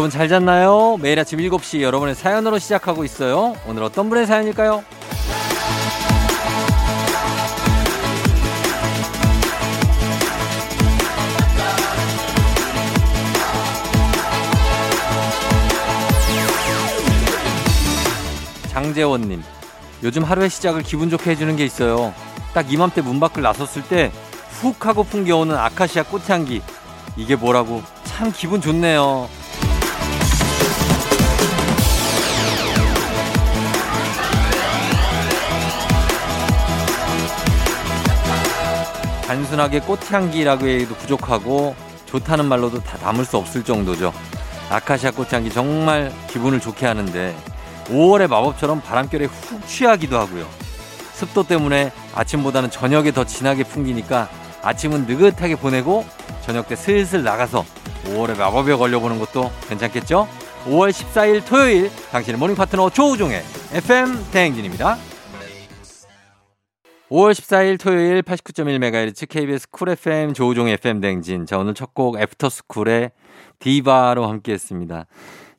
여러분 잘 잤나요? 매일 아침 7시 여러분의 사연으로 시작하고 있어요. 오늘 어떤 분의 사연일까요? 장재원님, 요즘 하루의 시작을 기분 좋게 해주는 게 있어요. 딱 이맘때 문 밖을 나섰을 때 훅 하고 풍겨오는 아카시아 꽃향기. 이게 뭐라고 참 기분 좋네요. 단순하게 꽃향기라고 해도 부족하고 좋다는 말로도 다 담을 수 없을 정도죠. 아카시아 꽃향기 정말 기분을 좋게 하는데 5월의 마법처럼 바람결에 훅 취하기도 하고요. 습도 때문에 아침보다는 저녁에 더 진하게 풍기니까 아침은 느긋하게 보내고 저녁 때 슬슬 나가서 5월의 마법에 걸려보는 것도 괜찮겠죠? 5월 14일 토요일 당신의 morning 파트너 조우종의 FM 대행진입니다. 5월 14일 토요일 89.1MHz KBS 쿨 FM 조우종의 FM 대행진. 자, 오늘 첫 곡 애프터스쿨의 디바로 함께 했습니다.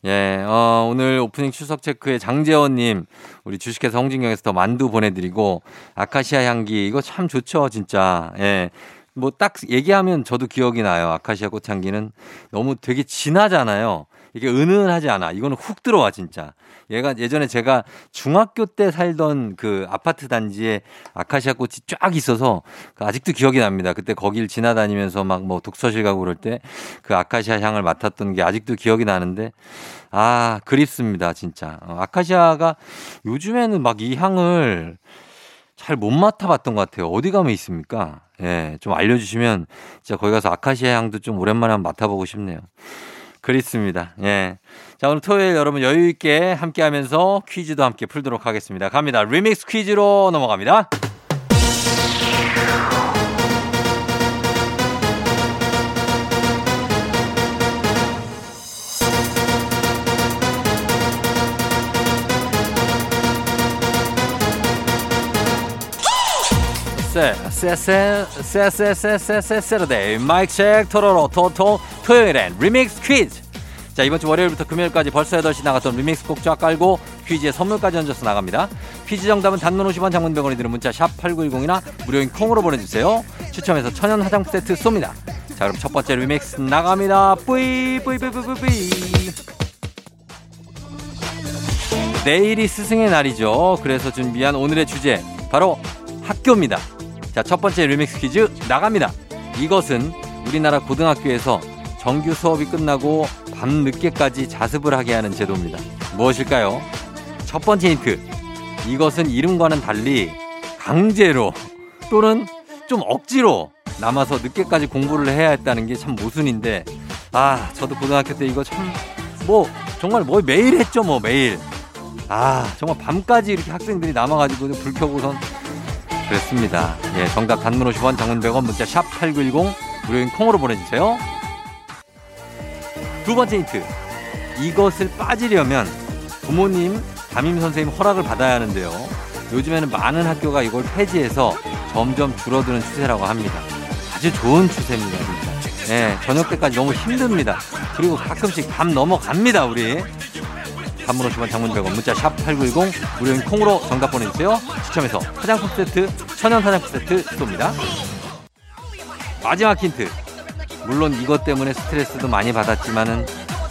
예, 어, 오늘 오프닝 출석 체크에 장재원님, 우리 주식회사 홍진경에서 더 만두 보내드리고, 아카시아 향기, 이거 참 좋죠, 진짜. 예. 뭐 딱 얘기하면 저도 기억이 나요. 아카시아 꽃향기는 너무 되게 진하잖아요. 이게 은은하지 않아. 이거는 훅 들어와, 진짜. 얘가 예전에 제가 중학교 때 살던 그 아파트 단지에 아카시아 꽃이 쫙 있어서 그 아직도 기억이 납니다. 그때 거길 지나다니면서 막 뭐 독서실 가고 그럴 때 그 아카시아 향을 맡았던 게 아직도 기억이 나는데 아, 그립습니다, 진짜. 어, 아카시아가 요즘에는 막 이 향을 잘 못 맡아봤던 것 같아요. 어디 가면 있습니까? 예, 좀 알려주시면 진짜 거기 가서 아카시아 향도 좀 오랜만에 한번 맡아보고 싶네요. 그립습니다. 예. 자, 오늘 토요일 여러분 여유있게 함께 하면서 퀴즈도 함께 풀도록 하겠습니다. 갑니다. 리믹스 퀴즈로 넘어갑니다. 세세세세세세세세세세데이. 마이크 책 토로로 토토 토요일엔 리믹스 퀴즈. 자 이번 주 월요일부터 금요일까지 벌써 8시 나갔던 리믹스 곡 쫙 깔고 퀴즈에 선물까지 얹어서 나갑니다. 퀴즈 정답은 단문 50원 장문 100원이 드는 문자 샵 8910이나 무료인 콩으로 보내주세요. 추첨해서 천연 화장품 세트 쏩니다. 자 그럼 첫 번째 리믹스 나갑니다. 뿌이 뿌이 뿌이 뿌이 뿌이. 내일이 스승의 날이죠. 그래서 준비한 오늘의 주제 바로 학교입니다 자, 첫 번째 리믹스 퀴즈 나갑니다. 이것은 우리나라 고등학교에서 정규 수업이 끝나고 밤 늦게까지 자습을 하게 하는 제도입니다. 무엇일까요? 첫 번째 힌트. 이것은 이름과는 달리 강제로 또는 좀 억지로 남아서 늦게까지 공부를 해야 했다는 게 참 모순인데 아, 저도 고등학교 때 이거 참 뭐 정말 뭐 매일 했죠, 뭐 매일. 아, 정말 밤까지 이렇게 학생들이 남아가지고 불 켜고선 그렇습니다. 예, 정답 단문 50원, 장문 100원, 문자 샵 8910 무료인 콩으로 보내주세요. 두 번째 힌트. 이것을 빠지려면 부모님, 담임 선생님 허락을 받아야 하는데요. 요즘에는 많은 학교가 이걸 폐지해서 점점 줄어드는 추세라고 합니다. 아주 좋은 추세입니다, 진짜. 예, 저녁 때까지 너무 힘듭니다. 그리고 가끔씩 밤 넘어갑니다, 우리. 단문 50원 장문 100원 문자 샵 8910 무료인 콩으로 정답 보내주세요. 추첨해서 화장품 세트 천연 화장품 세트 쏩니다. 마지막 힌트. 물론 이것 때문에 스트레스도 많이 받았지만은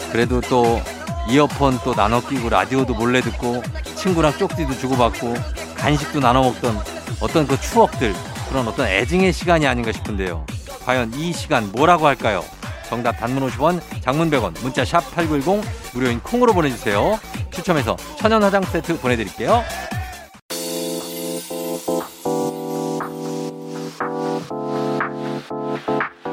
그래도 또 이어폰 또 나눠 끼고 라디오도 몰래 듣고 친구랑 쪽지도 주고받고 간식도 나눠 먹던 어떤 그 추억들 그런 어떤 애증의 시간이 아닌가 싶은데요. 과연 이 시간 뭐라고 할까요? 정답 단문 50원, 장문 100원, 문자 샵 8910, 무료인 콩으로 보내주세요. 추첨해서 천연 화장 세트 보내드릴게요.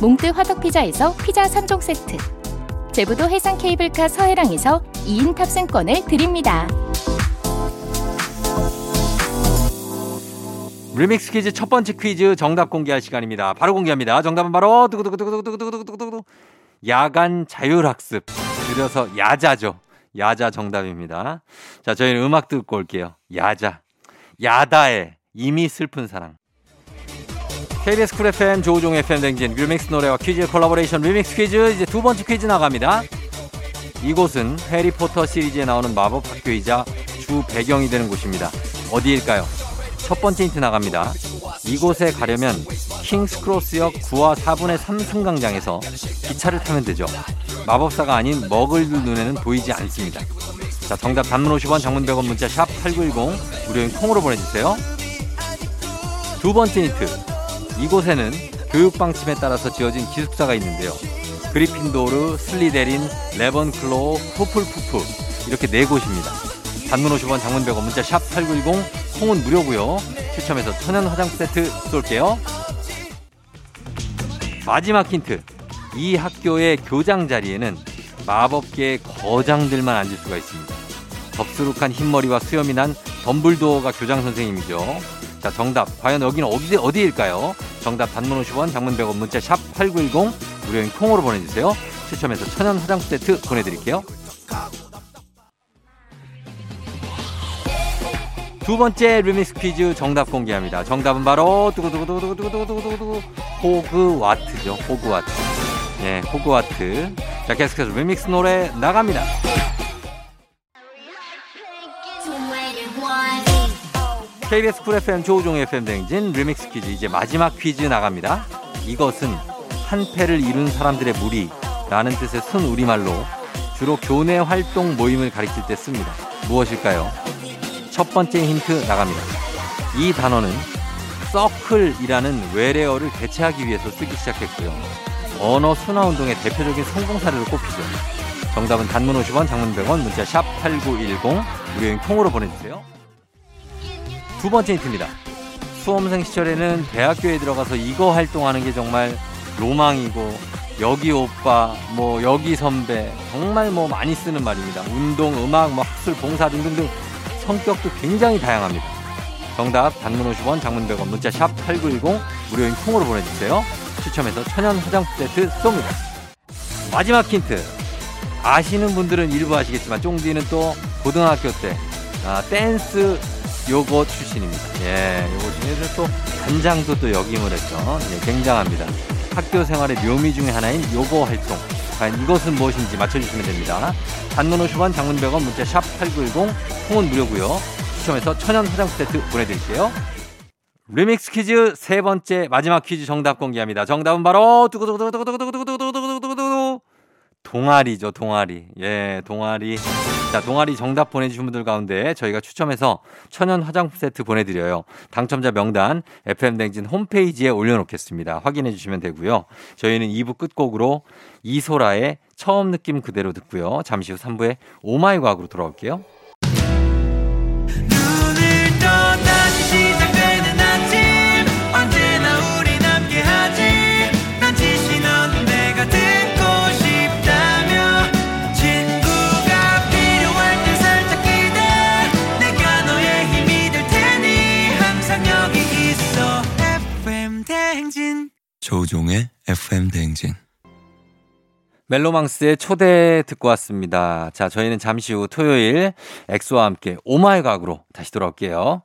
몽뜨 화덕피자에서 피자 3종 세트 제부도 해상 케이블카 서해랑에서 2인 탑승권을 드립니다. 리믹스 퀴즈 첫 번째 퀴즈 정답 공개할 시간입니다. 바로 공개합니다. 정답은 바로 두구두구두구두구두구두구두구 야간 자율학습 줄여서 야자죠. 야자 정답입니다. 자, 저희는 음악 듣고 올게요. 야자. 야다의 이미 슬픈 사랑. KBS 쿨 FM 조우종 FM 댕진 리믹스 노래와 퀴즈 collaboration remix 퀴즈 이제 두 번째 퀴즈 나갑니다. 이곳은 해리포터 시리즈에 나오는 마법 학교이자 주 배경이 되는 곳입니다. 어디일까요? 첫 번째 힌트 나갑니다. 이곳에 가려면 킹스크로스역 9와 4분의 3 승강장에서 기차를 타면 되죠. 마법사가 아닌 머글 눈에는 보이지 않습니다. 자, 정답 단문 50원, 장문 100원 문자 샵 8910 무료인 콩으로 보내주세요. 두 번째 힌트. 이곳에는 교육 방침에 따라서 지어진 기숙사가 있는데요. 그리핀도르, 슬리데린, 래번클로, 후플푸프 이렇게 네 곳입니다. 단문 50원, 장문 100원 문자 샵 8910 콩은 무료고요. 추첨해서 천연 화장품 세트 쏠게요. 마지막 힌트. 이 학교의 교장 자리에는 마법계의 거장들만 앉을 수가 있습니다. 덥수룩한 흰머리와 수염이 난 덤블도어가 교장 선생님이죠. 자, 정답. 과연 여기는 어디, 어디일까요? 정답 단문 50원, 장문 100원, 문자 샵 8910, 무료인 콩으로 보내주세요. 추첨해서 천연 화장품 세트 보내드릴게요. 두 번째 리믹스 퀴즈 정답 공개합니다. 정답은 바로 두구두구두구두구두구두구두구 호그와트죠. 호그와트. 예, 호그와트. 자, 계속해서 리믹스 노래 나갑니다. KBS 쿨 FM 조우종 FM 댕진 리믹스 퀴즈 이제 마지막 퀴즈 나갑니다. 이것은 한 패를 이룬 사람들의 무리라는 뜻의 순 우리말로 주로 교내 활동 모임을 가리킬 때 씁니다. 무엇일까요? 첫 번째 힌트 나갑니다. 이 단어는 서클이라는 외래어를 대체하기 위해서 쓰기 시작했고요. 언어 순화 운동의 대표적인 성공 사례로 꼽히죠. 정답은 단문 50원, 장문 100원, 문자 샵 8910, 무료인 콩으로 보내주세요. 두 번째 힌트입니다. 수험생 시절에는 대학교에 들어가서 이거 활동하는 게 정말 로망이고 여기 오빠, 뭐 여기 선배 정말 뭐 많이 쓰는 말입니다. 운동, 음악, 뭐 학술, 봉사 등등등 성격도 굉장히 다양합니다. 정답 단문 50원, 장문 100원, 문자 샵 8910 무료인 콩으로 보내주세요. 추첨해서 천연 화장품 세트 쏩니다. 마지막 힌트. 아시는 분들은 일부 아시겠지만 쫑디는 또 고등학교 때 아, 댄스 요거 출신입니다. 예, 요거 중에서 또 단장도 또 역임을 했죠. 예, 굉장합니다. 학교 생활의 묘미 중에 하나인 요거 활동. 과연 이것은 무엇인지 맞춰주시면 됩니다. 단문 50원, 장문 100원, 문자 샵 8910, 통은 무료고요. 추첨해서 천연 화장품 세트 보내드릴게요. 리믹스 퀴즈 세 번째 마지막 퀴즈 정답 공개합니다. 정답은 바로 두구두구두구두구두구두구두구 동아리죠, 동아리. 예, 동아리. 자, 동아리 정답 보내주신 분들 가운데 저희가 추첨해서 천연 화장품 세트 보내드려요. 당첨자 명단 FM댕진 홈페이지에 올려놓겠습니다. 확인해 주시면 되고요. 저희는 2부 끝곡으로 이소라의 처음 느낌 그대로 듣고요. 잠시 후 3부에 오마이 과학으로 돌아올게요. 조우종의 FM 대행진. 멜로망스의 초대 듣고 왔습니다. 자, 저희는 잠시 후 토요일 엑소와 함께 오마이 과학으로 다시 돌아올게요.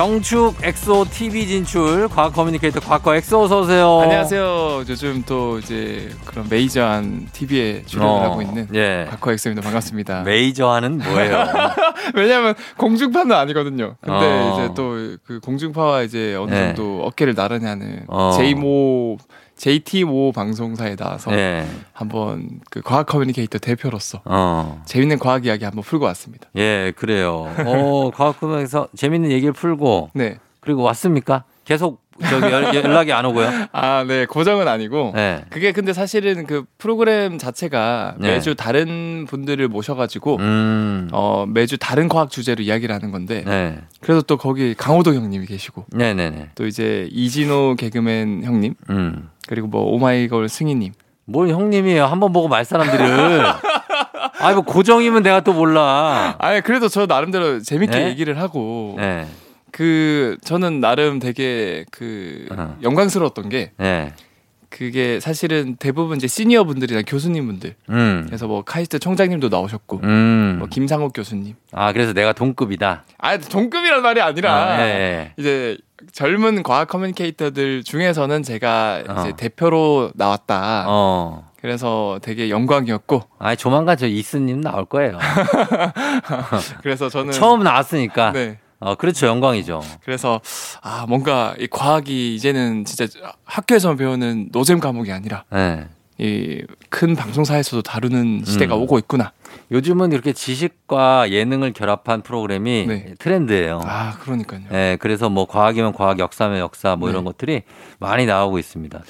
경축 엑소 TV 진출 과학 communicator 과커 엑소 어서 오세요. 안녕하세요. 요즘 또 이제 그런 메이저한 TV에 출연을 어, 하고 있는 예. 과커 엑소입니다. 반갑습니다. 메이저하는 뭐예요? 왜냐하면 공중파는 아니거든요. 근데 어. 이제 또 그 공중파와 이제 어느 네. 정도 어깨를 나란히 하는 어. J모 JT5 방송사에 나와서 예. 한번 그 과학 communicator 대표로서 어. 재밌는 과학 이야기 한번 풀고 왔습니다. 예, 그래요. 어, 과학 communicator에서 재밌는 얘기를 풀고 네. 그리고 왔습니까? 계속 저기 연- 연락이 안 오고요. 아, 네. 고정은 아니고 네. 그게 근데 사실은 그 프로그램 자체가 네. 매주 다른 분들을 모셔가지고 음. 어, 매주 다른 과학 주제로 이야기를 하는 건데 네. 그래서 또 거기 강호동 형님이 계시고 네, 네, 네. 또 이제 이진호 개그맨 형님 음. 그리고 뭐 오마이걸 승희님 뭘 형님이에요. 한번 보고 말 사람들을. 아이, 뭐 고정이면 내가 또 몰라. 아니 그래도 저 나름대로 재밌게 네? 얘기를 하고 네. 그 저는 나름 되게 그 어. 영광스러웠던 게 네. 그게 사실은 대부분 이제 시니어 분들이나 교수님 분들 음. 그래서 뭐 카이스트 총장님도 나오셨고 음. 뭐 김상욱 교수님 아, 그래서 내가 동급이다. 아 동급이란 말이 아니라 아, 예, 예. 이제 젊은 과학 커뮤니케이터들 중에서는 제가 어. 이제 대표로 나왔다. 어. 그래서 되게 영광이었고 아니, 조만간 저 이스님 나올 거예요. 그래서 저는 처음 나왔으니까. 네. 어, 그렇죠. 영광이죠. 그래서 아 뭔가 이 과학이 이제는 진짜 학교에서 배우는 노잼 과목이 아니라 네. 이 큰 방송사에서도 다루는 시대가 음. 오고 있구나. 요즘은 이렇게 지식과 예능을 결합한 프로그램이 네. 트렌드예요. 아 그러니까요. 네, 그래서 뭐 과학이면 과학, 역사면 역사 뭐 네. 이런 것들이 많이 나오고 있습니다.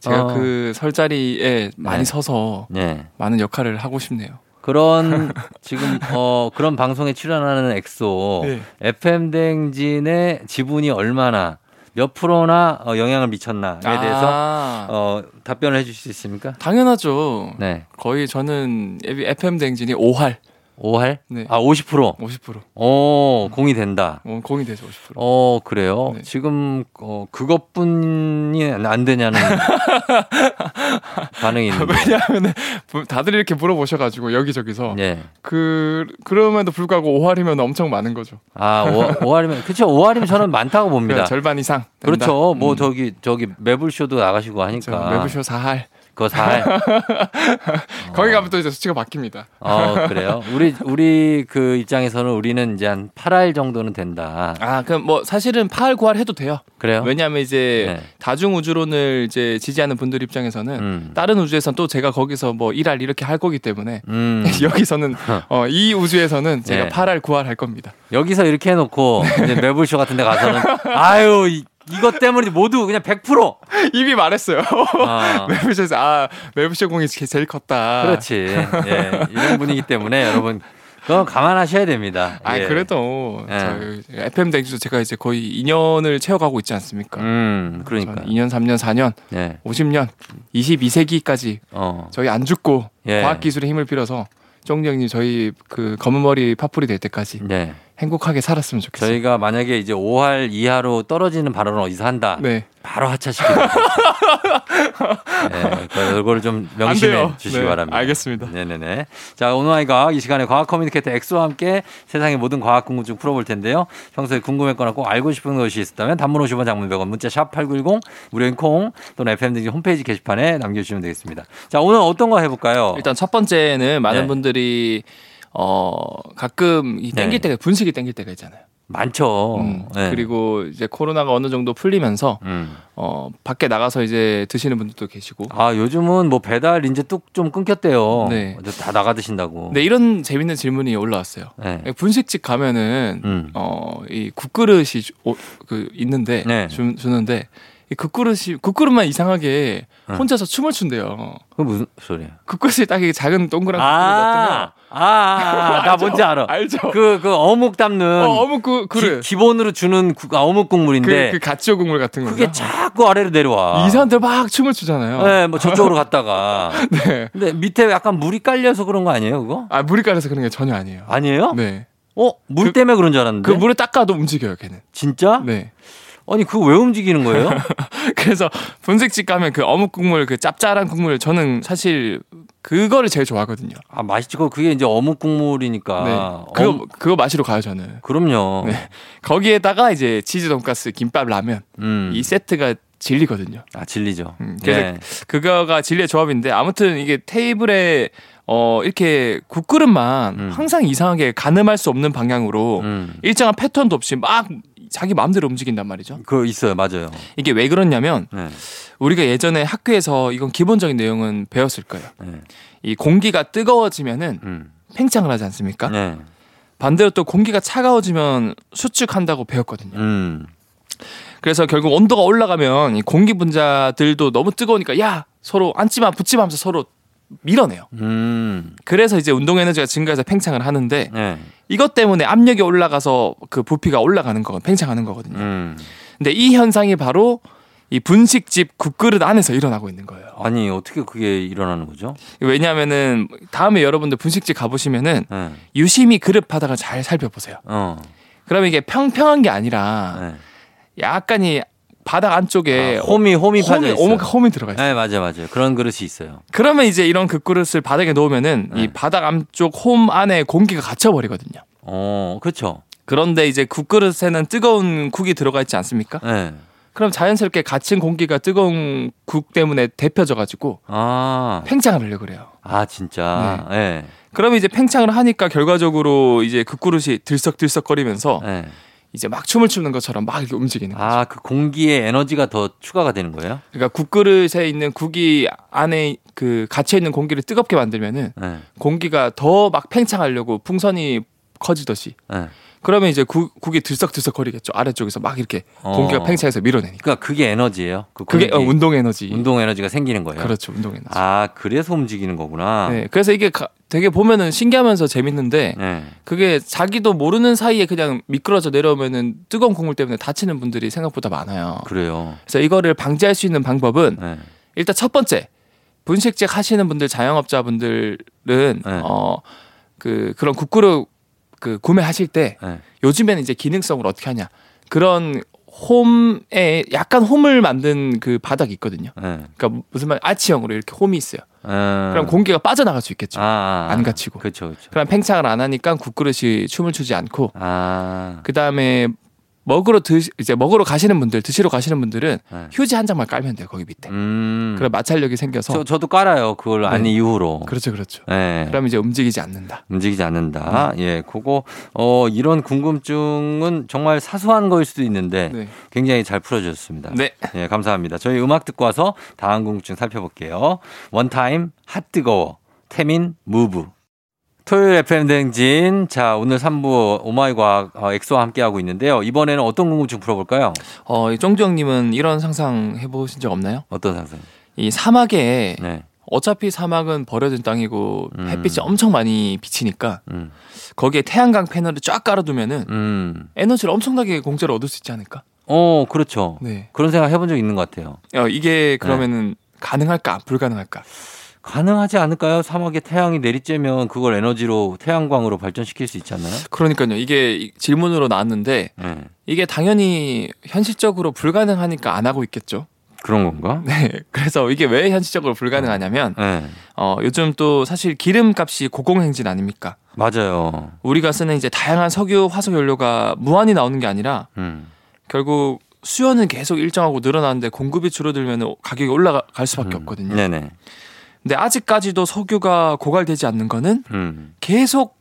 제가 어. 그 설자리에 많이 네. 서서 네. 많은 역할을 하고 싶네요. 그런 지금 어 그런 방송에 출연하는 엑소 네. FM 대행진의 지분이 얼마나 몇 프로나 어, 영향을 미쳤나에 대해서 아, 어 답변을 해 주실 수 있습니까? 당연하죠. 네. 거의 저는 FM 대행진이 5할 5할? 네. 아, 50%. 50%. 오, 공이 된다. 어, 공이 되죠 50%. 어, 그래요. 네. 지금 어 그것뿐이 안 되냐는 반응이 있는데. 왜냐하면 다들 이렇게 물어보셔가지고 여기저기서 네. 그 그럼에도 불구하고 5할이면 엄청 많은 거죠. 아, 5, 할이면 그렇죠. 5할이면 저는 많다고 봅니다. 그러니까 절반 이상. 된다. 그렇죠. 뭐 음. 저기 저기 매불쇼도 나가시고 저 하니까. 매부쇼 4할. 그거 4할. 거기 가면 또 이제 수치가 바뀝니다. 어, 그래요. 우리 우리 그 입장에서는 우리는 이제 한 8할 정도는 된다. 아, 그럼 뭐 사실은 8할 9할 해도 돼요. 그래요? 왜냐하면 이제 네. 다중 우주론을 이제 지지하는 분들 입장에서는 음. 다른 우주에선 또 제가 거기서 뭐 1할 이렇게 할 거기 때문에 음. 여기서는 어, 이 우주에서는 제가 네. 8할 9할 할 겁니다. 여기서 이렇게 해놓고 이제 매불쇼 같은 데 가서는 아유 이, 이것 때문에 모두 그냥 100%. 이미 말했어요. 아, 매부쇼에서 아 매부쇼 공이 제일 컸다. 그렇지. 예, 이런 분위기 때문에 여러분 그건 감안하셔야 됩니다. 아 예. 그래도 예. FM 댕지도 제가 이제 거의 2년을 채워가고 있지 않습니까? 음, 그러니까. 저는 2년, 3년, 4년, 예. 50년, 22세기까지 어. 저희 안 죽고 예. 과학 기술의 힘을 빌어서 쫑정님 저희 그 검은 머리 파뿌리 될 때까지 네. 행복하게 살았으면 좋겠어요. 저희가 만약에 이제 5할 이하로 떨어지는 발언을 어디서 한다. 네. 바로 하차시키고. 네, 그 이거를 좀안 명심해. 주시기 네, 바랍니다. 알겠습니다. 네네네. 자, 오늘 아이가 이 시간에 과학 communicator 엑소와 함께 세상의 모든 과학 궁금증 풀어볼 텐데요. 평소에 궁금했거나 꼭 알고 싶은 것이 있었다면 단문 50원 장문 100원 문자 샵 8910 무료인 콩 또는 FM등지 홈페이지 게시판에 남겨주시면 되겠습니다. 자, 오늘 어떤 거 해볼까요? 일단 첫 번째는 많은 네. 분들이 어 가끔 이 땡길 네. 때가 분식이 땡길 때가 있잖아요. 많죠. 음, 네. 그리고 이제 코로나가 어느 정도 풀리면서 음. 어 밖에 나가서 이제 드시는 분들도 계시고. 아 요즘은 뭐 배달 이제 뚝 좀 끊겼대요. 네. 다 나가 드신다고. 네 이런 재밌는 질문이 올라왔어요. 네. 분식집 가면은 음. 어이 국그릇이 주- 오- 그 있는데 네. 주, 주는데 이 국그릇이 국그릇만 이상하게 네. 혼자서 춤을 춘대요. 그 무슨 소리야? 국그릇이 딱 이게 작은 동그란 국그릇 같은 거. 아, 아, 아, 나? 뭔지 알아. 알죠? 그, 그 어묵 담는 어, 어묵 그 그릇. 기, 본으로 주는 국- 아, 어묵 그, 국물인데 그 가치오 국물 같은 거. 그게 자꾸 아래로 내려와. 이 사람들 막 춤을 추잖아요. 네, 뭐 저쪽으로 갔다가. 네. 근데 밑에 약간 물이 깔려서 그런 거 아니에요, 그거? 아 물이 깔려서 그런 게 전혀 아니에요. 아니에요? 네. 어, 물 그- 때문에 그런 줄 알았는데. 그 물을 닦아도 움직여요, 걔는. 진짜? 네. 아니, 그거 왜 움직이는 거예요? 그래서 분식집 가면 그 어묵 국물, 그 짭짤한 국물, 저는 사실 그거를 제일 좋아하거든요. 아, 맛있지. 그- 그게 이제 어묵 국물이니까. 네. 그거 엄- 그거 마시러 가요, 저는. 그럼요. 네. 거기에다가 이제 치즈 돈가스, 김밥, 라면 음. 이 세트가 진리거든요. 아, 진리죠. 음, 그래서 네. 그거가 진리의 조합인데 아무튼 이게 테이블에 어 이렇게 국그릇만 음. 항상 이상하게 가늠할 수 없는 방향으로 음. 일정한 패턴도 없이 막 자기 마음대로 움직인단 말이죠. 그거 있어요. 맞아요. 이게 왜 그렇냐면 네. 우리가 예전에 학교에서 이건 기본적인 내용은 배웠을 거예요. 네. 이 공기가 뜨거워지면은 음. 팽창을 하지 않습니까? 네. 반대로 또 공기가 차가워지면 수축한다고 배웠거든요. 음. 그래서 결국 온도가 올라가면 이 공기 분자들도 너무 뜨거우니까 야 서로 앉지 마 붙지 마 하면서 서로 밀어내요. 음. 그래서 이제 운동 에너지가 증가해서 팽창을 하는데 네. 이것 때문에 압력이 올라가서 그 부피가 올라가는 거, 팽창하는 거거든요. 음. 근데 이 현상이 바로 이 분식집 국그릇 안에서 일어나고 있는 거예요. 아니, 어떻게 그게 일어나는 거죠? 왜냐하면은 다음에 여러분들 분식집 가보시면은 네. 유심히 그릇 바닥을 잘 살펴보세요. 어. 그러면 이게 평평한 게 아니라 네. 약간 이 바닥 안쪽에 아, 홈이 홈이 파져 홈이, 있어요. 오목 홈이 들어가 있어요. 네, 맞아요, 맞아요. 그런 그릇이 있어요. 그러면 이제 이런 국그릇을 바닥에 놓으면은 네. 이 바닥 안쪽 홈 안에 공기가 갇혀 버리거든요. 어, 그렇죠. 그런데 이제 국그릇에는 뜨거운 국이 들어가 있지 않습니까? 네. 그럼 자연스럽게 갇힌 공기가 뜨거운 국 때문에 데펴져 가지고 아, 팽창을 하려고 그래요. 아 진짜. 네. 그러면 이제 팽창을 하니까 결과적으로 이제 국그릇이 들썩들썩거리면서 네. 이제 막 춤을 추는 것처럼 막 이렇게 움직이는 거죠. 아, 그 공기에 에너지가 더 추가가 되는 거예요? 그러니까 국그릇에 있는 국이 안에 그 갇혀 있는 공기를 뜨겁게 만들면은 네. 공기가 더 막 팽창하려고 풍선이 커지듯이 네. 그러면 이제 국, 국이 들썩들썩 거리겠죠. 아래쪽에서 막 이렇게 어. 공기가 팽창해서 밀어내니까. 그러니까 그게 에너지예요. 그 그게 어, 운동 에너지. 운동 에너지가 생기는 거예요. 그렇죠. 운동 에너지. 아, 그래서 움직이는 거구나. 네. 그래서 이게 가- 되게 보면은 신기하면서 재밌는데 네. 그게 자기도 모르는 사이에 그냥 미끄러져 내려오면은 뜨거운 국물 때문에 다치는 분들이 생각보다 많아요. 그래요. 그래서 이거를 방지할 수 있는 방법은 네. 일단 첫 번째 분식집 하시는 분들 자영업자분들은 네. 어그 그런 국그릇 그 구매하실 때 네. 요즘에는 이제 기능성으로 어떻게 하냐 그런 홈에 약간 홈을 만든 그 바닥이 있거든요. 네. 그러니까 무슨 말 아치형으로 이렇게 홈이 있어요. 음. 그럼 공기가 빠져나갈 수 있겠죠. 아, 아, 아. 안 갇히고. 그렇죠, 그렇죠. 그럼 팽창을 안 하니까 국그릇이 춤을 추지 않고 아, 그 다음에 먹으러 드 이제 먹으러 가시는 분들 드시러 가시는 분들은 네. 휴지 한 장만 깔면 돼요 거기 밑에. 음. 그럼 마찰력이 생겨서 저 저도 깔아요. 그걸 안 네. 이후로. 그렇죠 그렇죠. 네. 그럼 이제 움직이지 않는다. 움직이지 않는다. 예, 그거 어 이런 궁금증은 정말 사소한 거일 수도 있는데 네. 굉장히 잘 풀어주셨습니다. 네. 예, 감사합니다. 저희 음악 듣고 와서 다음 궁금증 살펴볼게요. 원타임 핫 뜨거워 태민 move. 토요일 FM 대행진. 자, 오늘 3부 oh my 과학 어, 엑소와 함께하고 있는데요. 이번에는 어떤 궁금증 풀어볼까요? 어, 이 쫑정님은 이런 상상 해보신 적 없나요? 어떤 상상? 이 사막에 네. 어차피 사막은 버려진 땅이고 음. 햇빛이 엄청 많이 비치니까 음. 거기에 태양광 패널을 쫙 깔아두면은 음. 에너지를 엄청나게 공짜로 얻을 수 있지 않을까? 어, 그렇죠. 네. 그런 생각 해본 적 있는 것 같아요. 어, 이게 네. 그러면은 가능할까? 불가능할까? 가능하지 않을까요? 사막에 태양이 내리쬐면 그걸 에너지로 태양광으로 발전시킬 수 있지 않나요? 그러니까요. 이게 이- 질문으로 나왔는데 네. 이게 당연히 현실적으로 불가능하니까 안 하고 있겠죠. 그런 건가? 네. 그래서 이게 왜 현실적으로 불가능하냐면 네. 어, 요즘 또 사실 기름값이 고공행진 아닙니까? 맞아요. 우리가 쓰는 이제 다양한 석유, 화석 연료가 무한히 나오는 게 아니라 음. 결국 수요는 계속 일정하고 늘어나는데 공급이 줄어들면 가격이 올라갈 수밖에 음. 없거든요. 네네. 근데 아직까지도 석유가 고갈되지 않는 거는 음. 계속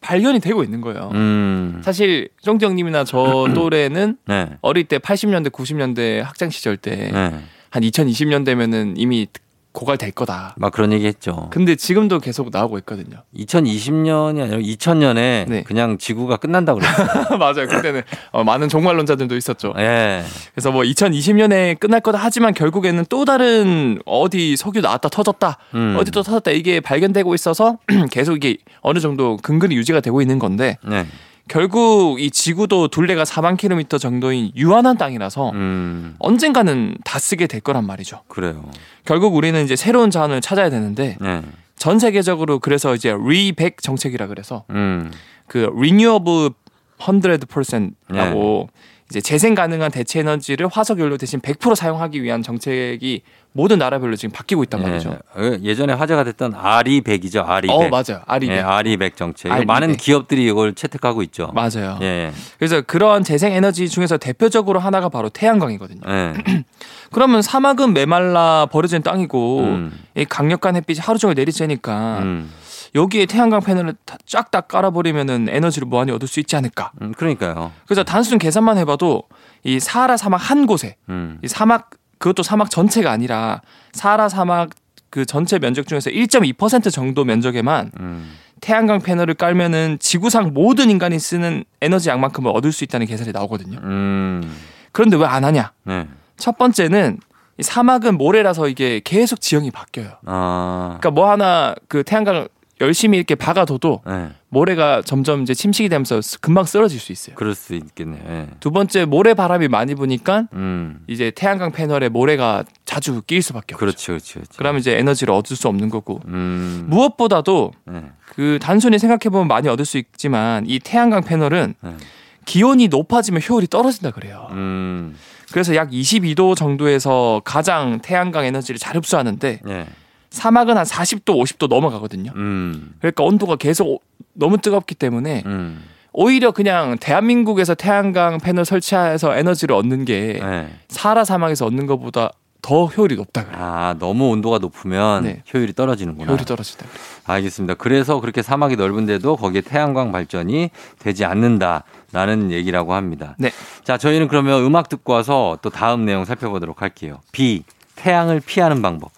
발견이 되고 있는 거예요. 음. 사실 쫑디 형님이나 저 또래는 네. 어릴 때 80년대 90년대 학창 시절 때한 네. 2020년 되면은 이미 고갈될 거다. 막 그런 얘기 했죠. 근데 지금도 계속 나오고 있거든요. 2020년이 아니라 2000년에 네. 그냥 지구가 끝난다고 그랬어요. 맞아요. 그때는 어, 많은 종말론자들도 있었죠. 예. 그래서 뭐 2020년에 끝날 거다 하지만 결국에는 또 다른 어디 석유 나왔다 터졌다 음. 어디 또 터졌다 이게 발견되고 있어서 계속 이게 어느 정도 근근히 유지가 되고 있는 건데 네. 결국 이 지구도 둘레가 4만 킬로미터 정도인 유한한 땅이라서 음. 언젠가는 다 쓰게 될 거란 말이죠. 그래요. 결국 우리는 이제 새로운 자원을 찾아야 되는데 네. 전 세계적으로 그래서 이제 리백 정책이라 그래서 음. 그 renewable 100%라고 이제 재생 가능한 대체 에너지를 화석 연료 대신 100% 사용하기 위한 정책이 모든 나라별로 지금 바뀌고 있단 말이죠. 예. 예전에 화제가 됐던 RE100이죠. RE100. 어 맞아요. 아리 예, RE100 정책. 이거 RE100. 많은 기업들이 이걸 채택하고 있죠. 맞아요. 예. 그래서 그런 재생 에너지 중에서 대표적으로 하나가 바로 태양광이거든요. 예. 그러면 사막은 메말라 버려진 땅이고 음. 이 강력한 햇빛이 하루 종일 내리쬐니까 음. 여기에 태양광 패널을 쫙 다 깔아버리면은 에너지를 무한히 얻을 수 있지 않을까. 음, 그러니까요. 그래서 단순 계산만 해봐도 이 사하라 사막 한 곳에 음. 이 사막 그것도 사막 전체가 아니라 사하라 사막 그 전체 면적 중에서 1.2% 정도 면적에만 음. 태양광 패널을 깔면은 지구상 모든 인간이 쓰는 에너지 양만큼을 얻을 수 있다는 계산이 나오거든요. 음. 그런데 왜 안 하냐? 네. 첫 번째는 이 사막은 모래라서 이게 계속 지형이 바뀌어요. 아. 그러니까 뭐 하나 그 태양광 열심히 이렇게 박아둬도 네. 모래가 점점 이제 침식이 되면서 쓰- 금방 쓰러질 수 있어요. 그럴 수 있겠네요. 예. 두 번째 모래 바람이 많이 부니까 음. 이제 태양광 패널에 모래가 자주 끼일 수밖에 없죠. 그렇지, 그렇지, 그렇지. 그러면 이제 에너지를 얻을 수 없는 거고 음. 무엇보다도 네. 그 단순히 생각해 보면 많이 얻을 수 있지만 이 태양광 패널은 네. 기온이 높아지면 효율이 떨어진다 그래요. 음. 그래서 약 22도 정도에서 가장 태양광 에너지를 잘 흡수하는데 예. 사막은 한 40도, 50도 넘어가거든요. 음. 그러니까 온도가 계속 오- 너무 뜨겁기 때문에 음. 오히려 그냥 대한민국에서 태양광 패널 설치해서 에너지를 얻는 게 네. 사하라 사막에서 얻는 것보다 더 효율이 높다 그래요. 아, 너무 온도가 높으면 네. 효율이 떨어지는구나. 효율이 떨어진다 그래요. 알겠습니다. 그래서 그렇게 사막이 넓은데도 거기에 태양광 발전이 되지 않는다라는 얘기라고 합니다. 네. 자, 저희는 그러면 음악 듣고 와서 또 다음 내용 살펴보도록 할게요. 비, 태양을 피하는 방법.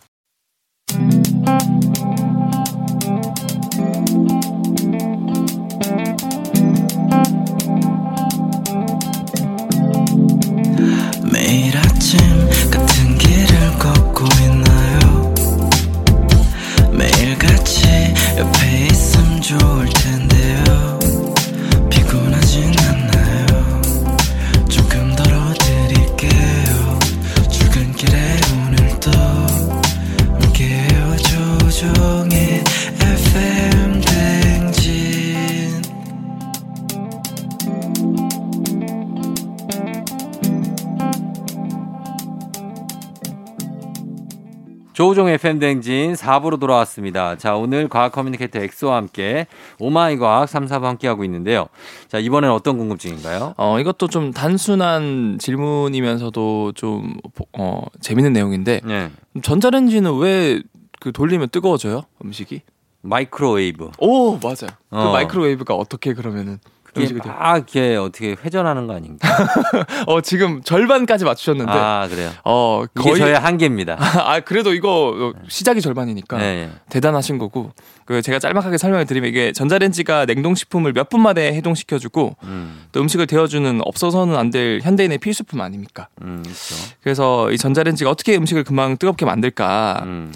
조우종의 FM 대행진 4부로 돌아왔습니다. 자, 오늘 과학 communicator 엑소와 함께 oh my 과학 3, 4부 함께하고 있는데요. 자, 이번엔 어떤 궁금증인가요? 어, 이것도 좀 단순한 질문이면서도 좀 어, 재밌는 내용인데 네. 전자레인지는 왜 그 돌리면 뜨거워져요? 음식이? Microwave. 오, 맞아요. 그 어. microwave가 어떻게 그러면은 이게? 막 이렇게 어떻게 회전하는 거 아닌가? 어, 지금 절반까지 맞추셨는데 아, 그래요. 어, 거의 저의 한계입니다. 아, 그래도 이거 시작이 절반이니까 네, 네. 대단하신 거고. 그 제가 짤막하게 설명을 드리면 이게 전자레인지가 냉동식품을 몇 분 만에 해동시켜 주고 음, 또 음식을 데워주는 없어서는 안 될 현대인의 필수품 아닙니까? 음, 그렇죠. 그래서 이 전자레인지가 어떻게 음식을 금방 뜨겁게 만들까? 음,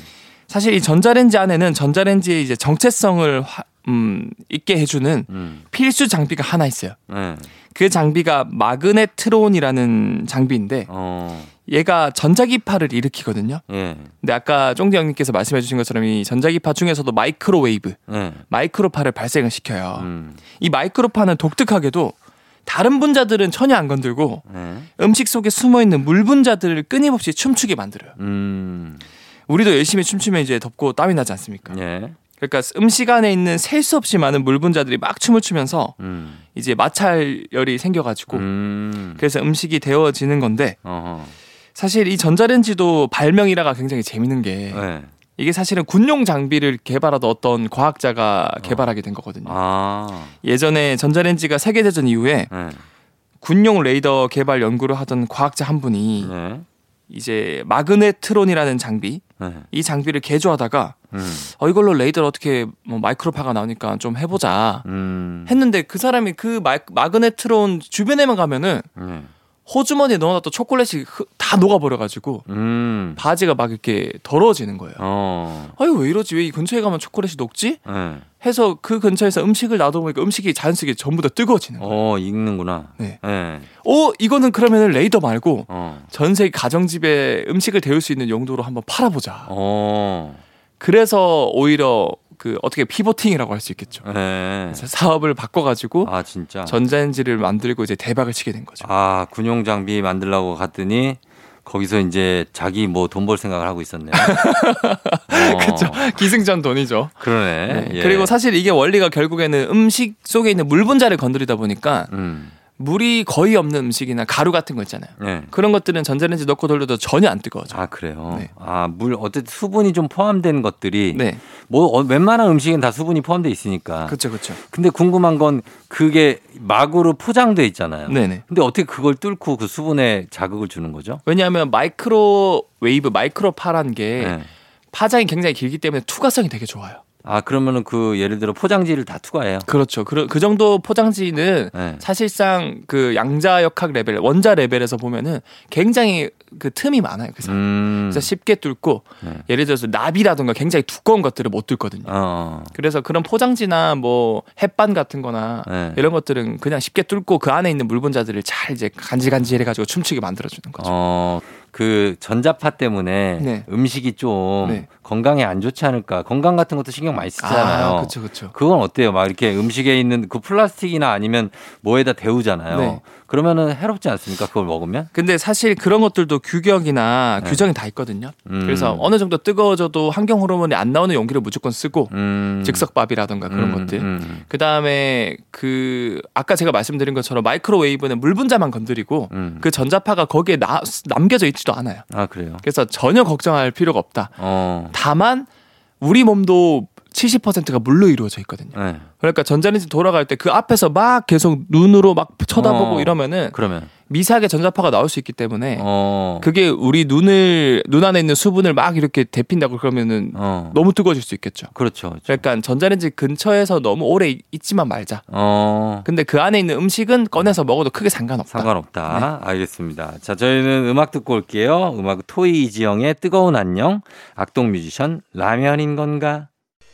사실 이 전자레인지 안에는 전자레인지의 이제 정체성을 확- 음, 있게 해주는 음, 필수 장비가 하나 있어요. 네. 그 장비가 마그네트론이라는 장비인데 어, 얘가 전자기파를 일으키거든요. 예, 근데 아까 쫑디 형님께서 말씀해 주신 것처럼 이 전자기파 중에서도 microwave, 네. 마이크로파를 발생을 시켜요. 음, 이 마이크로파는 독특하게도 다른 분자들은 전혀 안 건들고 네. 음식 속에 숨어 있는 물 분자들을 끊임없이 춤추게 만들어요. 음, 우리도 열심히 춤추면 이제 덥고 땀이 나지 않습니까? 예, 그러니까 음식 안에 있는 셀 수 없이 많은 물 분자들이 막 춤을 추면서 음, 이제 마찰열이 생겨가지고 음, 그래서 음식이 데워지는 건데 어허, 사실 이 전자레인지도 발명이라가 굉장히 재밌는 게 네. 이게 사실은 군용 장비를 개발하던 어떤 과학자가 개발하게 된 거거든요. 아. 예전에 전자레인지가 세계 대전 이후에 네. 군용 레이더 개발 연구를 하던 과학자 한 분이 네. 이제 마그네트론이라는 장비 네. 이 장비를 개조하다가 음. 어 이걸로 레이더를 어떻게 뭐 마이크로파가 나오니까 좀 해보자 음. 했는데 그 사람이 그 마, 마그네트론 주변에만 가면은 네. 호주머니에 넣어놨던 초콜릿이 흐- 다 녹아버려가지고 음. 바지가 막 이렇게 더러워지는 거예요. 어. 아유 왜 이러지 왜 이 근처에 가면 초콜릿이 녹지? 네. 해서 그 근처에서 음식을 놔둬보니까 음식이 자연스럽게 전부 다 뜨거워지는 거예요. 어, 익는구나. 네. 네. 어 이거는 그러면 레이더 말고 어. 전 세계 가정집에 음식을 데울 수 있는 용도로 한번 팔아보자. 어. 그래서 오히려 그 어떻게 피보팅이라고 할 수 있겠죠. 네. 사업을 바꿔가지고 아, 진짜. 전자레인지를 만들고 이제 대박을 치게 된 거죠. 아, 군용 장비 만들려고 갔더니 거기서 이제 자기 뭐 돈 벌 생각을 하고 있었네요. 어, 그렇죠. 기승전 돈이죠. 그러네. 네. 예. 그리고 사실 이게 원리가 결국에는 음식 속에 있는 물 분자를 건드리다 보니까 음. 물이 거의 없는 음식이나 가루 같은 거 있잖아요. 네. 그런 것들은 전자레인지 넣고 돌려도 전혀 안 뜨거워져. 아, 그래요. 네. 아, 물 어쨌든 수분이 좀 포함된 것들이 네, 뭐 어, 웬만한 음식엔 다 수분이 포함돼 있으니까. 그렇죠, 그렇죠. 근데 궁금한 건 그게 막으로 포장돼 있잖아요. 네네. 근데 어떻게 그걸 뚫고 그 수분에 자극을 주는 거죠? 왜냐하면 microwave, 마이크로파란 게 네. 파장이 굉장히 길기 때문에 투과성이 되게 좋아요. 아, 그러면은 그 예를 들어 포장지를 다 투과해요. 그렇죠. 그, 그 정도 포장지는 네. 사실상 그 양자 역학 레벨, 원자 레벨에서 보면은 굉장히 그 틈이 많아요. 그래서, 음. 그래서 쉽게 뚫고 네. 예를 들어서 납이라든가 굉장히 두꺼운 것들을 못 뚫거든요. 어. 그래서 그런 포장지나 뭐 햇반 같은 거나 네. 이런 것들은 그냥 쉽게 뚫고 그 안에 있는 물 분자들을 잘 이제 간질간질 해가지고 춤추게 만들어주는 거죠. 어, 그 전자파 때문에 네. 음식이 좀 네. 건강에 안 좋지 않을까? 건강 같은 것도 신경 많이 쓰잖아요. 그렇죠, 그렇죠. 그건 어때요? 막 이렇게 음식에 있는 그 플라스틱이나 아니면 뭐에다 데우잖아요. 네. 그러면은 해롭지 않습니까? 그걸 먹으면? 근데 사실 그런 것들도 규격이나 네. 규정이 다 있거든요. 음. 그래서 어느 정도 뜨거워져도 환경 호르몬이 안 나오는 용기를 무조건 쓰고 음. 즉석밥이라든가 그런 음, 것들. 음, 그 다음에 그 아까 제가 말씀드린 것처럼 마이크로웨이브는 물 분자만 건드리고 음. 그 전자파가 거기에 나, 남겨져 있지도 않아요. 아, 그래요. 그래서 전혀 걱정할 필요가 없다. 어. 다만 우리 몸도 70%가 물로 이루어져 있거든요. 네. 그러니까 전자레인지 돌아갈 때 그 앞에서 막 계속 눈으로 막 쳐다보고 어. 이러면은 그러면 미세하게 전자파가 나올 수 있기 때문에 어. 그게 우리 눈을 눈 안에 있는 수분을 막 이렇게 데핀다고 그러면은 어. 너무 뜨거워질 수 있겠죠. 그렇죠. 그렇죠. 그러니까 전자레인지 근처에서 너무 오래 있- 있지만 말자. 어. 근데 그 안에 있는 음식은 꺼내서 먹어도 크게 상관없다. 상관없다. 알겠습니다. 자, 저희는 음악 듣고 올게요. 음악 토이 이지영의 뜨거운 안녕, 악동 뮤지션 라면인 건가?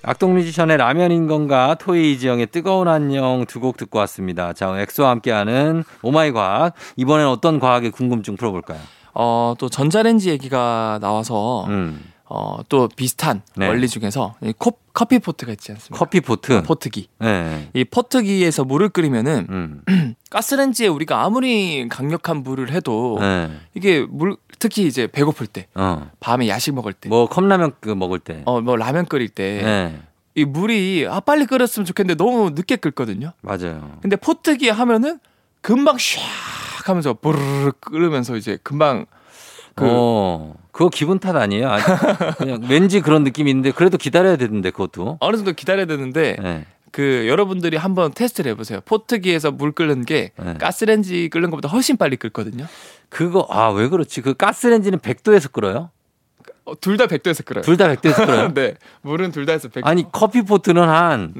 악동 뮤지션의 라면인 건가? 토이 이지형의 뜨거운 안녕 두 곡 듣고 왔습니다. 자, 엑소와 함께하는 오 마이 과학. 이번엔 어떤 과학의 궁금증 풀어볼까요? 어, 또 전자레인지 얘기가 나와서 음, 어, 또 비슷한 네. 원리 중에서 이 코, 커피 포트가 있지 않습니까? 커피 포트. 포트기. 네. 이 포트기에서 물을 끓이면은 음, 가스레인지에 우리가 아무리 강력한 불을 해도 네. 이게 물 특히 이제 배고플 때 어. 밤에 야식 먹을 때 뭐 컵라면 그 먹을 때. 어 뭐 라면 끓일 때이 네. 물이 아 빨리 끓였으면 좋겠는데 너무 늦게 끓거든요. 맞아요. 근데 포트기 하면은 금방 샥 하면서 부르르 끓으면서 이제 금방 그 어, 그거 기분 탓 아니에요? 아니, 그냥 왠지 그런 느낌이 있는데 그래도 기다려야 되는데 그것도. 어느 정도 기다려야 되는데 네. 그 여러분들이 한번 테스트를 해보세요. 포트기에서 물 끓는 게 네. 가스레인지 끓는 것보다 훨씬 빨리 끓거든요. 그거 아 왜 그렇지? 그 가스레인지는 100도에서 끓어요? 어, 둘다 100도에서 끓어요. 둘 다 100도에서 끓어요? 네. 물은 둘다 해서 100도. 아니 커피 포트는 한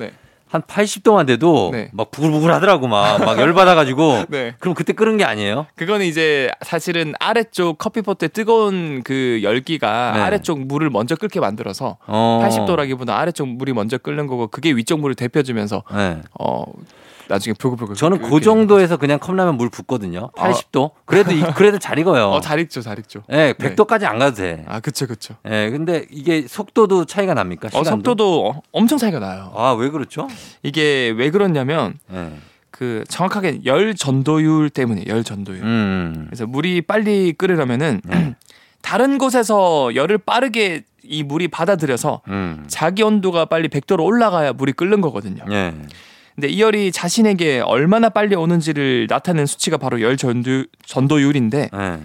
한 네. 80도만 돼도 네. 막 부글부글 하더라고 막 막 열받아가지고 네. 그럼 그때 끓은 게 아니에요? 그거는 이제 사실은 아래쪽 커피포트의 뜨거운 그 열기가 네. 아래쪽 물을 먼저 끓게 만들어서 어. 80도라기보다 아래쪽 물이 먼저 끓는 거고 그게 위쪽 물을 데펴주면서 네. 어 나중에 부글부글 저는 그 정도에서 그냥 컵라면 물 붓거든요. 80도. 그래도 이- 그래도 잘 익어요. 어, 잘 익죠, 잘 익죠. 예, 100도까지 안 가도 돼. 아, 그쵸, 그쵸. 예, 근데 이게 속도도 차이가 납니까? 어, 시간도? 속도도 어- 엄청 차이가 나요. 아, 왜 그렇죠? 이게 왜 그러냐면 예. 그 정확하게 열 전도율 때문에 열 전도율. 음. 그래서 물이 빨리 끓으려면은 네. 다른 곳에서 열을 빠르게 이 물이 받아들여서 음. 자기 온도가 빨리 100도로 올라가야 물이 끓는 거거든요. 예. 근데 이 열이 자신에게 얼마나 빨리 오는지를 나타내는 수치가 바로 열 전도, 전도율인데 예.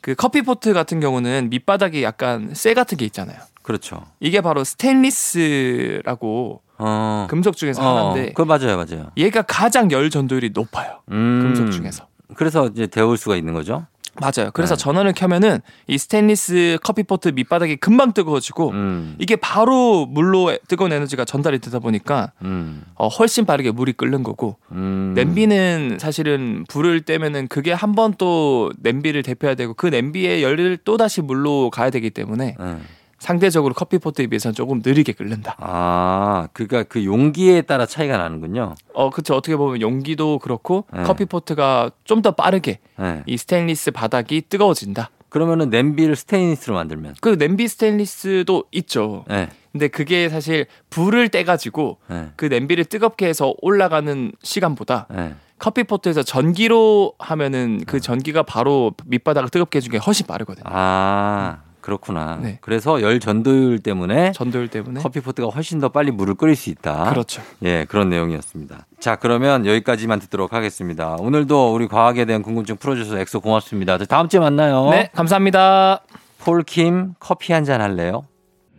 그 커피포트 같은 경우는 밑바닥에 약간 쇠 같은 게 있잖아요. 그렇죠. 이게 바로 스테인리스라고 어. 금속 중에서 어, 하나인데 그거 맞아요, 맞아요. 얘가 가장 열 전도율이 높아요. 음. 금속 중에서. 그래서 이제 데울 수가 있는 거죠. 맞아요. 그래서 네. 전원을 켜면은 이 스테인리스 커피포트 밑바닥이 금방 뜨거워지고 음. 이게 바로 물로 뜨거운 에너지가 전달이 되다 보니까 음. 어, 훨씬 빠르게 물이 끓는 거고 음. 냄비는 사실은 불을 때면은 그게 한 번 또 냄비를 데펴야 되고 그 냄비의 열을 또 다시 물로 가야 되기 때문에 네. 상대적으로 커피포트에 비해서는 조금 느리게 끓는다. 아, 그러니까 그 용기에 따라 차이가 나는군요. 어, 그쵸. 어떻게 보면 용기도 그렇고 네. 커피포트가 좀 더 빠르게 네. 이 스테인리스 바닥이 뜨거워진다. 그러면은 냄비를 스테인리스로 만들면. 그 냄비 스테인리스도 있죠. 네. 근데 그게 사실 불을 때가지고 네. 그 냄비를 뜨겁게 해서 올라가는 시간보다 네. 커피포트에서 전기로 하면은 그 전기가 바로 밑바닥을 뜨겁게 해주는 게 훨씬 빠르거든요. 아, 그렇구나. 네. 그래서 열 전도율 때문에 전도율 때문에. 커피 포트가 훨씬 더 빨리 물을 끓일 수 있다. 그렇죠. 예, 그런 내용이었습니다. 자, 그러면 여기까지만 듣도록 하겠습니다. 오늘도 우리 과학에 대한 궁금증 풀어주셔서 엑소 고맙습니다. 저 다음 주에 만나요. 네, 감사합니다. 폴킴 커피 한 잔 할래요?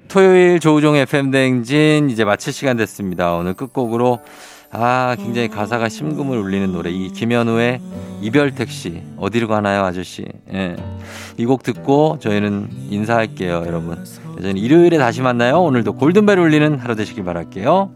토요일 조우종 FM 대행진 이제 마칠 시간 됐습니다. 오늘 끝곡으로 아 굉장히 가사가 심금을 울리는 노래. 이 김현우의 이별 택시 어디로 가나요 아저씨? 예. 이 곡 듣고 저희는 인사할게요 여러분. 저희는 일요일에 다시 만나요. 오늘도 골든벨 울리는 하루 되시길 바랄게요